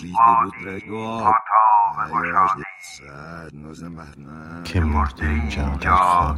Zuride budrega sad nozem bahna که مرده اینجا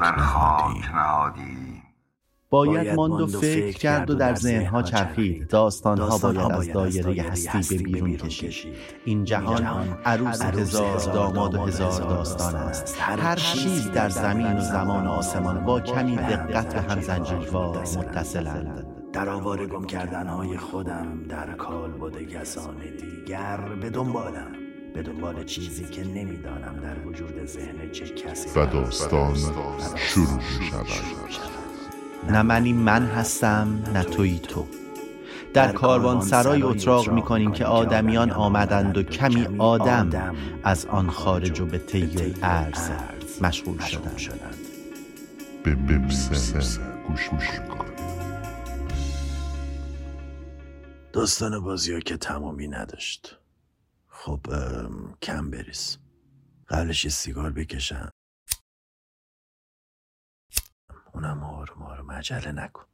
در خاک نهادی. باید ماند و فکر کرد و در ذهنها چرخید. داستانها باید از دایره هستی به بیرون کشید. این جهان عروس هزار داماد و هزار داستان است. هر چیز در زمین و زمان و آسمان با کمی دقت به هم زنجیروار متصلند در آواره گم کردنهای خودم در کال بوده گسان دیگر به دنبالم به دنبال چیزی که نمی‌دانم در وجود ذهن چه کسی و داستان شروع می شود. نه منی من هستم نه تویی تو. در کاروان سرای اتراق می کنیم که آدمیان آمدند و کمی آدم از آن خارج و به طی ارز مشغول شدند. به گوش کن داستان بازی ها که تمامی نداشت. خب کم بریز. قبلش یه سیگار بکشم. اونم آروم آروم عجله نکن.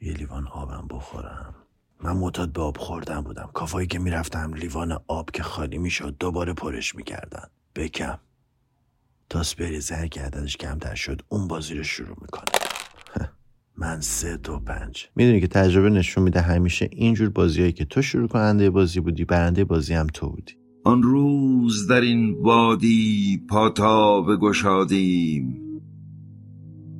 یه لیوان آبم بخورم. من معتاد به آب خوردن بودم. کافایی که می‌رفتم لیوان آب که خالی می‌شد دوباره پرش می‌کردن. بکم. تاس بریزه هر که عددش کمتر شد اون بازی رو شروع می‌کنه. من سه دو پنج. می‌دونی که تجربه نشون میده همیشه اینجور بازیهایی که تو شروع کننده بازی بودی برنده بازی هم تو بودی. آن روز در این وادی پاتا بگشادیم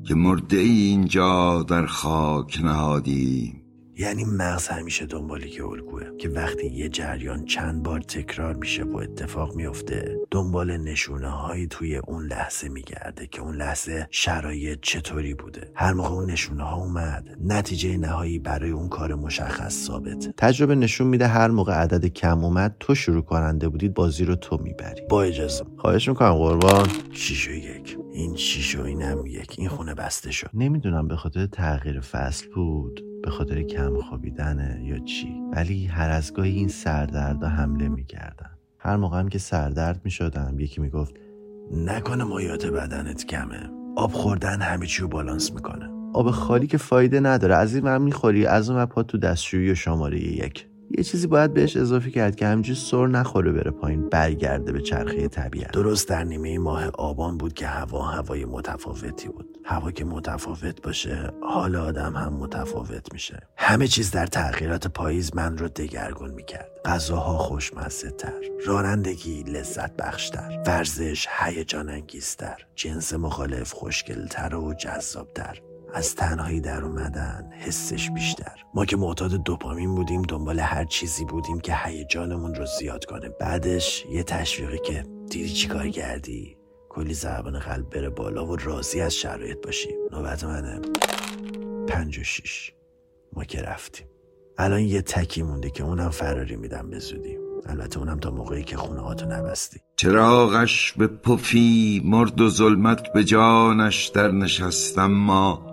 که مرده اینجا در خاک نهادیم. یعنی مغز همیشه دنبال یه الگوه که وقتی یه جریان چند بار تکرار میشه و اتفاق میفته دنبال نشونه هایی توی اون لحظه میگرده که اون لحظه شرایط چطوری بوده. هر موقع اون نشونه ها اومد نتیجه نهایی برای اون کار مشخص ثابت. تجربه نشون میده هر موقع عدد کم اومد تو شروع کننده بودید بازی رو تو می‌بری. با اجازه. خواهش می‌کنم قربان. شیش و یک. این شیش و اینم یک. این خونه بسته شد. نمی‌دونم به خاطر تغییر فصل بود. به خاطر کم خوابیدنه یا چی. ولی هر از گاهی این سردردا حمله می‌کردن. هر موقع هم که سردرد می‌شدم یکی می‌گفت نکنه مایات بدنت کمه. آب خوردن همه چی رو بالانس می‌کنه. آب خالی که فایده نداره. از این من می‌خوری از اون پا تو دستشویی و شماره یک. یه چیزی باید بهش اضافه کرد که همینجور سر نخوره بره پایین برگرده به چرخه طبیعت. درست در نیمه ماه آبان بود که هوا هوای متفاوتی بود. هوا که متفاوت باشه حال آدم هم متفاوت میشه. همه چیز در تغییرات پاییز من رو دگرگون می‌کرد. غذاها خوشمزه تر رانندگی لذت بخشتر ورزش هیجان انگیزتر جنس مخالف خوشگلتر و جذابتر. از تنهایی در اومدن حسش بیشتر. ما که معتاد دوپامین بودیم دنبال هر چیزی بودیم که هیجانمون رو زیاد کنه. بعدش یه تشویقی که دیدی چی کار کردی؟ کلی ضربان قلب بره بالا و راضی از شرایط باشیم نوبت منه. پنج و شیش. ما که رفتیم. الان یه تکی مونده که اونم فراری میدم به زودی. البته اونم تا موقعی که خونه هاتو نبستی. چراغش به پفی مرد و ظلمت به جانش در نشستم ما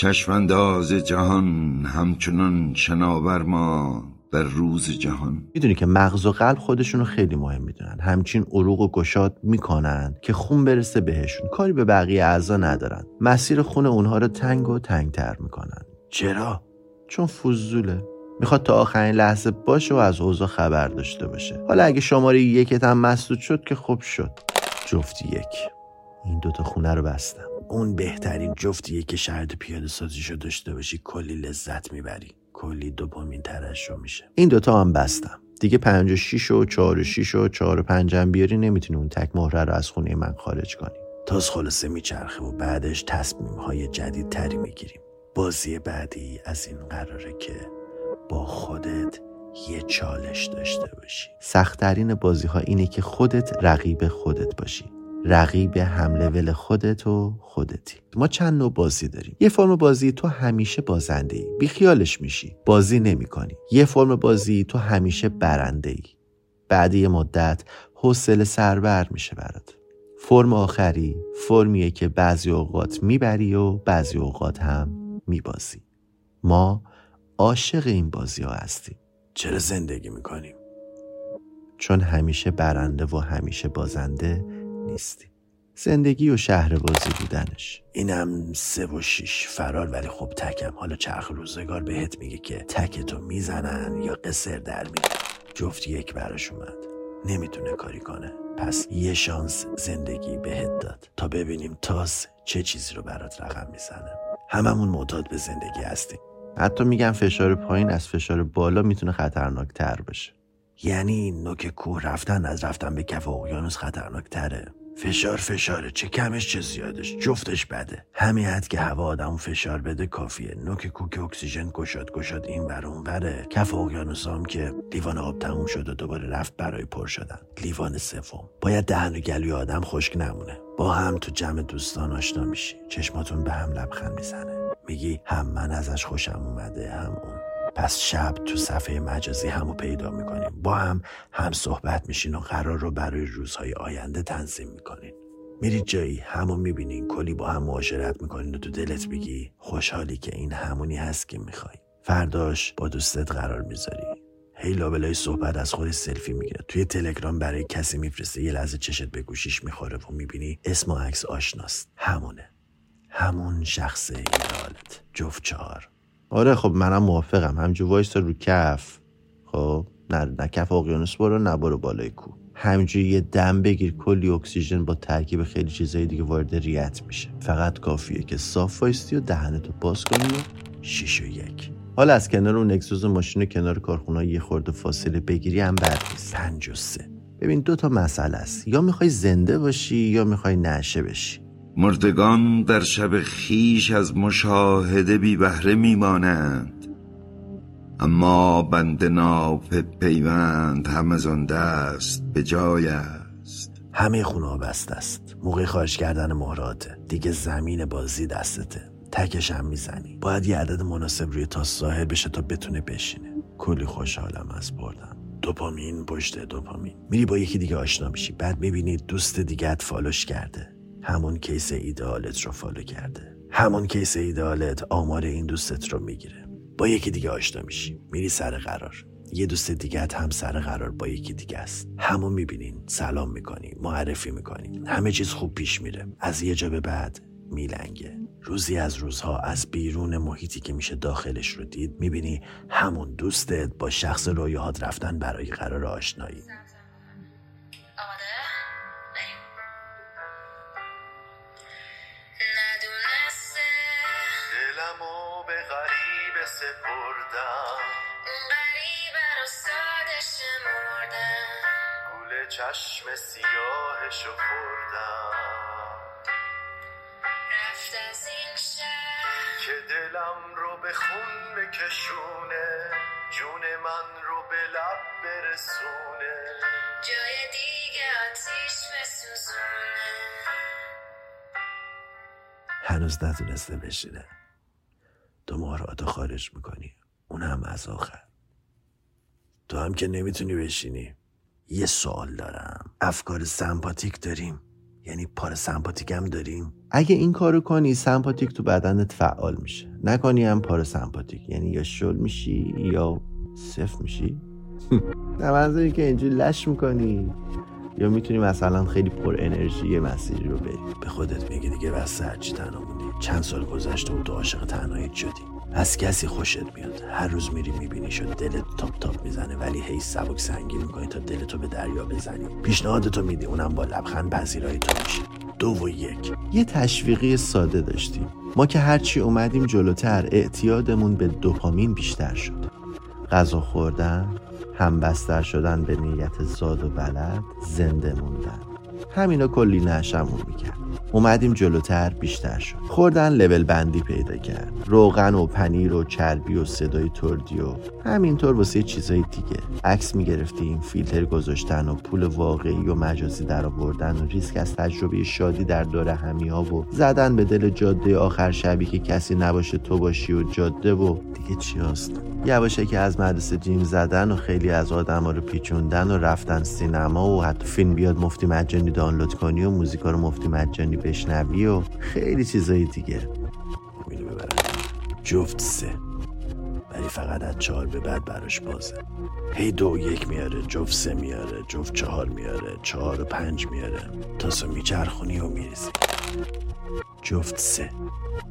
چشمانداز جهان همچنان شناور ما در روز جهان. می‌دونی که مغز و قلب خودشونو خیلی مهم می‌دونن. همچین عروق و گشاد می‌کنن که خون برسه بهشون. کاری به بقیه اعضا ندارن. مسیر خون اونها رو تنگ و تنگتر می‌کنن. چرا؟ چون فضوله. می‌خواد تا آخرین لحظه باشه و از اوضاع خبر داشته باشه. حالا اگه شماره یکت هم مسدود شد که خوب شد. جفت یک. این دوتا خونه رو بستم. اون بهترین جفتیه که شرط پیاده سازیشو داشته باشی کلی لذت می‌بری. کلی دوپامین ترشح میشه. این دوتا هم بستم. دیگه پنج و شیش و چهار و شیش و چهار و پنج هم بیاری نمی‌تونی اون تک مهره رو از خونه من خارج کنی. تاز خلاصه میچرخه و بعدش تصمیم های جدید تری می‌گیریم. بازی بعدی از این قراره که با خودت یه چالش داشته باشی. سختترین بازی ها اینه که خودت رقیب خودت باشی. رقیب هم لول خودت و خودتی. ما چند نوع بازی داریم. یه فرم بازی تو همیشه بازنده ای بیخیالش میشی. بازی نمی کنی. یه فرم بازی تو همیشه برنده ای بعد یه مدت حوصله سربر میشه برات. فرم آخری فرمیه که بعضی اوقات می‌بری و بعضی اوقات هم میبازی. ما عاشق این بازی ها هستیم. چرا زندگی می‌کنیم؟ چون همیشه برنده و همیشه بازنده نیستیم زندگی و شهر بازی بودنش. اینم سه و شیش فرار ولی خب تکم. حالا چرخ روزگار بهت میگه که تکتو می‌زنن یا قصر در میره جفت یک براش اومد. نمی‌تونه کاری کنه. پس یه شانس زندگی بهت داد. تا ببینیم تاس چه چیزی رو برات رقم می‌زنه. هممون معتاد به زندگی هستیم. حتی میگن فشار پایین از فشار بالا می‌تونه خطرناک تر باشه یعنی نوک کوه رفتن از رفتن به کف اقیانوس خطرناک تره فشار فشاره. چه کمش چه زیادش. جفتش بده. همین حد که هوا آدم فشار بده کافیه. نوک کوک اکسیژن گشاد گشاد این بر اون بره کف اقیانوس هم که لیوان آب تموم شد و دوباره رفت برای پر شدن. لیوان سوم. باید دهن و گلوی آدم خشک نمونه. با هم تو جمع دوستان آشنا میشی. چشماتون به هم لبخند می‌زنه. میگی هم من ازش خوشم اومده هم اون. پس شب تو صفحه مجازی همو پیدا می‌کنیم. با هم هم صحبت میشین و قرار رو برای روزهای آینده تنظیم می‌کنین. میرید جایی همو می‌بینین کلی با هم معاشرت می‌کنین و تو دلت بگی خوشحالی که این همونی هست که می‌خوای. فرداش با دوستت قرار می‌ذاری. هی لابلای صحبت از خودش سلفی می‌گیره. توی تلگرام برای کسی میفرسته یه لحظه چشت به گوشیش می‌خوره و می‌بینی اسم و عکس آشناست. همونه. همون شخص ایدالت جفت چهار. آره خب منم موافقم. همجور وایستا رو کف. خب نه نه کف اقیانوس برو نه برو بالای کو همجوری یه دم بگیر کلی اکسیژن با ترکیب خیلی چیزای دیگه وارد ریت میشه. فقط کافیه که صاف وایستی و دهنتو باز کنی و شیش و یک. حالا از کنار اون اگزوز ماشین کنار کارخونه یه خورده فاصله بگیری هم نیست. پنج و سه. ببین دو تا مسئله است. یا می‌خوای زنده باشی یا می‌خوای نشه بشی. مردگان در شب خیش از مشاهده بی بهره میمانند اما بند ناف پیوند هم از آن دست به جای است. همه خونه ها بسته است. موقع خارج کردن مهراته دیگه زمین بازی دستته. تکش هم می‌زنی. باید یه عدد مناسب روی تا ظاهر بشه تا بتونه بشینه. کلی خوشحالم از بردم دوپامین پشت دوپامین. میری با یکی دیگه آشنا میشی. بعد می‌بینی دوست دیگت فالوش کرده. همون case ایدئالت رو follow کرده. همون case ایدئالت آمار این دوستت رو می‌گیره. با یکی دیگه آشنا میشی. میری سر قرار. یه دوست دیگه هم سر قرار با یکی دیگه است. همون می‌بینین. سلام می‌کنی. معرفی می‌کنی. همه چیز خوب پیش میره. از یه جا به بعد میلنگه. روزی از روزها از بیرون محیطی که میشه داخلش رو دید می‌بینی همون دوستت با شخص رویاهات رفتن برای قرار آشنایی. سپردم اون غریبه رو ساده شمردم گول چشم سیاهشو خوردم رفت از این شهر که دلم رو به خون بکشونه جون من رو به لب برسونه جای دیگه آتیش بسوزونه هنوز نتونسته بشینه. تو مهراتو خارج می‌کنی. اون هم از آخر. تو هم که نمی‌تونی بشینی. یه سوال دارم. افکار سمپاتیک داریم. یعنی پار سمپاتیک هم داریم. اگه این کارو کنی سمپاتیک تو بدنت فعال میشه. نکنی هم پارا سمپاتیک. یعنی یا شل میشی یا صفر میشی. نه منظوری که اینجوری لش می‌کنی. یا می‌تونی مثلا خیلی پر انرژی یه مسیری رو بری. به خودت میگی دیگه بس هرچی تنها موندی چند سال گذشته و تو عاشق تنهاییت شدی. از کسی خوشت میاد. هر روز میری میبینیش و دلت تاپ تاپ می‌زنه ولی هی سبک سنگی می‌کنی تا دلتو به دریا بزنی. پیشنهادتو میدی اونم با لبخند پذیرای تو میشه دو و یک. یه تشویقی ساده داشتیم. ما که هرچی اومدیم جلوتر اعتیادمون به دوپامین بیشتر شد. غذا خوردن همبستر شدن به نیت زاد و بلد زنده موندن. همینا کلی نشمون می‌کرد. اومدیم جلوتر بیشتر شد. خوردن لول بندی پیدا کرد. روغن و پنیر و چربی و صدای تردی و همینطور واسه چیزای دیگه. عکس می‌گرفتیم فیلتر گذاشتن و پول واقعی و مجازی در آوردن و ریسک از تجربه شادی در دور همی ها و زدن به دل جاده آخر شبی که کسی نباشه تو باشی و جاده و دیگه چی هست. یواشه که از مدرسه جیم زدن و خیلی از آدم رو پیچوندن و رفتن سینما و حتی فیلم بیاد مفتی مجانی دانلود کنی و موزیکا رو مفتی مجانی بشنوی و خیلی چیزای دیگه. اینو ببرم. جفت سه. ولی فقط از چهار به بعد براش بازه. هی دو یک میاره جفت سه میاره جفت چهار میاره چهار و پنج میاره. تا سو میچرخونی و میریزی. جفت سه.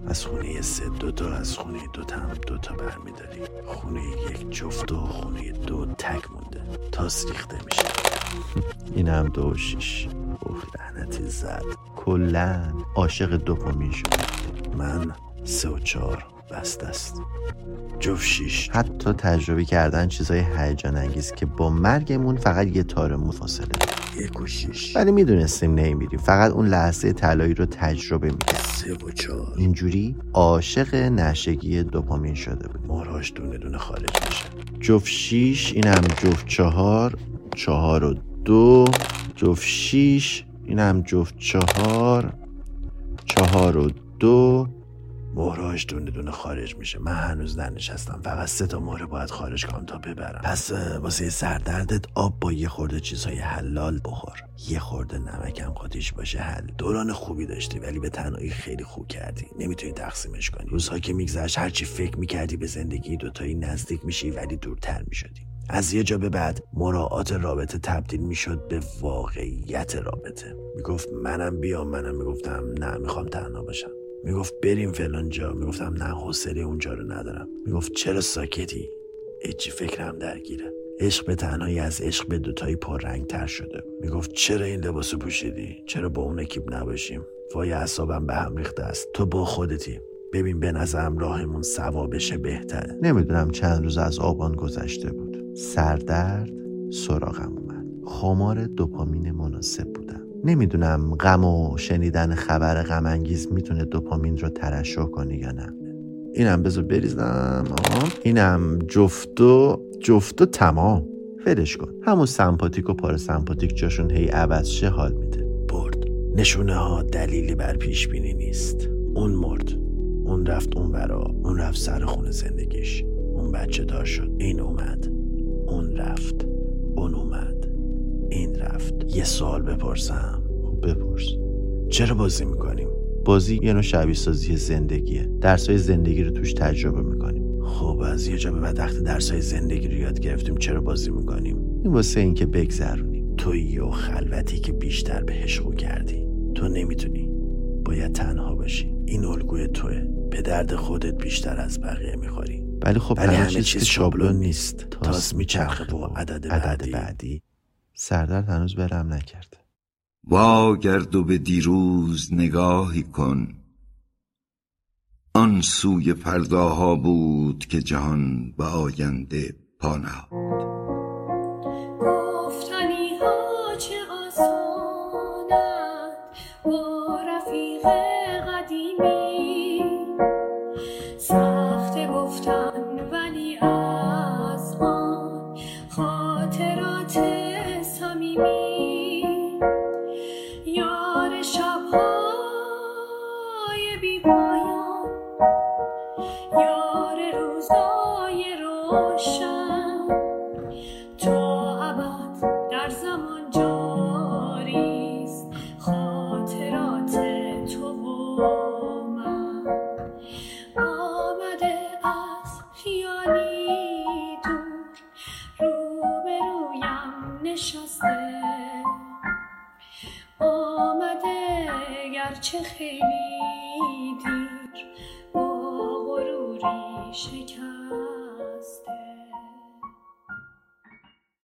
از خونه سه دوتا از خونه دوتا هم دوتا برمیداری. خونه یک جفت و خونه دو تک مونده. تاس ریخته میشه. این هم دو و شیش. اوه لعنتی زد کلا عاشق دوپامین شد من سه و چهار. بست است. جفت شیش حتی تجربه کردن چیزای هیجان انگیز که با مرگمون فقط یه تار مو فاصله یک و شیش ولی می‌دونستیم نمیریم فقط اون لحظه طلایی رو تجربه می‌کرد سه و چهار. اینجوری عاشق نشگی دوپامین شده بود. مهرهاش دونه دونه خارج میشه. جفت شیش اینم جفت چهار چهار و دو. جفت شیش اینم جفت چهار چهار و دو. مهرهاش دونه دونه خارج میشه. من هنوز ننشستم. فقط سه تا مهره باید خارج کنم تا ببرم. پس واسه سردردت آب با یه خورده چیزهای حلال بخور. یه خورده نمکم قاطیش باشه حل. دوران خوبی داشتی ولی به تنهایی خیلی خوب کردی. نمی‌تونی تقسیمش کنی. روزها که میگذشت هرچی فکر می‌کردی به زندگی دوتایی نزدیک میشی ولی دورتر می‌شدی. از یه جا به بعد مراعات رابطه تبدیل می‌شد به واقعیت رابطه. می‌گفت منم بیام منم می‌گفتم نه می‌خوام تنها باشم. می‌گفت بریم فلان جا. می‌گفتم نه حوصله اونجا رو ندارم. می‌گفت چرا ساکتی؟ هیچی فکرم درگیره. عشق به تنهایی از عشق به دوتایی پررنگ تر شده. می‌گفت چرا این لباسو پوشیدی؟ چرا با اون اکیب نباشیم؟ وای اعصابم به هم ریخته است. تو با خودتی. ببین به نظرم راهمون سوا بشه بهتره. نمی‌دونم چند روز از آبان گذشته بود. سردرد سراغم اومد. خمار دوپامین مناسب بودم. نمی‌دونم غم و شنیدن خبر غم انگیز می‌تونه دوپامین رو ترشح کنه یا نه. اینم بذار بریزم. آها. اینم جفتو جفتو تمام. ولش کن. همون سمپاتیک و پاراسمپاتیک جاشون هی عوض شه حال میده. برد. نشونه ها دلیلی بر پیش بینی نیست. اون مرد. اون رفت اون ورا. اون رفت سر خونه زندگیش. اون بچه دار شد. این اومد. اون رفت. اون اومد. این رفت. یه سوال بپرسم. خب بپرس. چرا بازی می‌کنیم؟ بازی یه نوع شبیه سازی زندگیه. درسای زندگی رو توش تجربه می‌کنیم. خب از یه جا به بعد وقتی درسای زندگی رو یاد گرفتیم چرا بازی می‌کنیم؟ این واسه اینکه بگذرونیم. تویی و خلوتی که بیشتر به عشقو کردی. تو نمی‌تونی. باید تنها باشی. این الگوی توه. به درد خودت بیشتر از بقیه می‌خوری. ولی خب ولی همه چیز شابلون نیست. تاس میچرخه و عدد بعدی. بعدی. سردرد هنوز برم نکرده واگرد و به دیروز نگاهی کن. آن سوی فرداها بود که جهان به آینده پا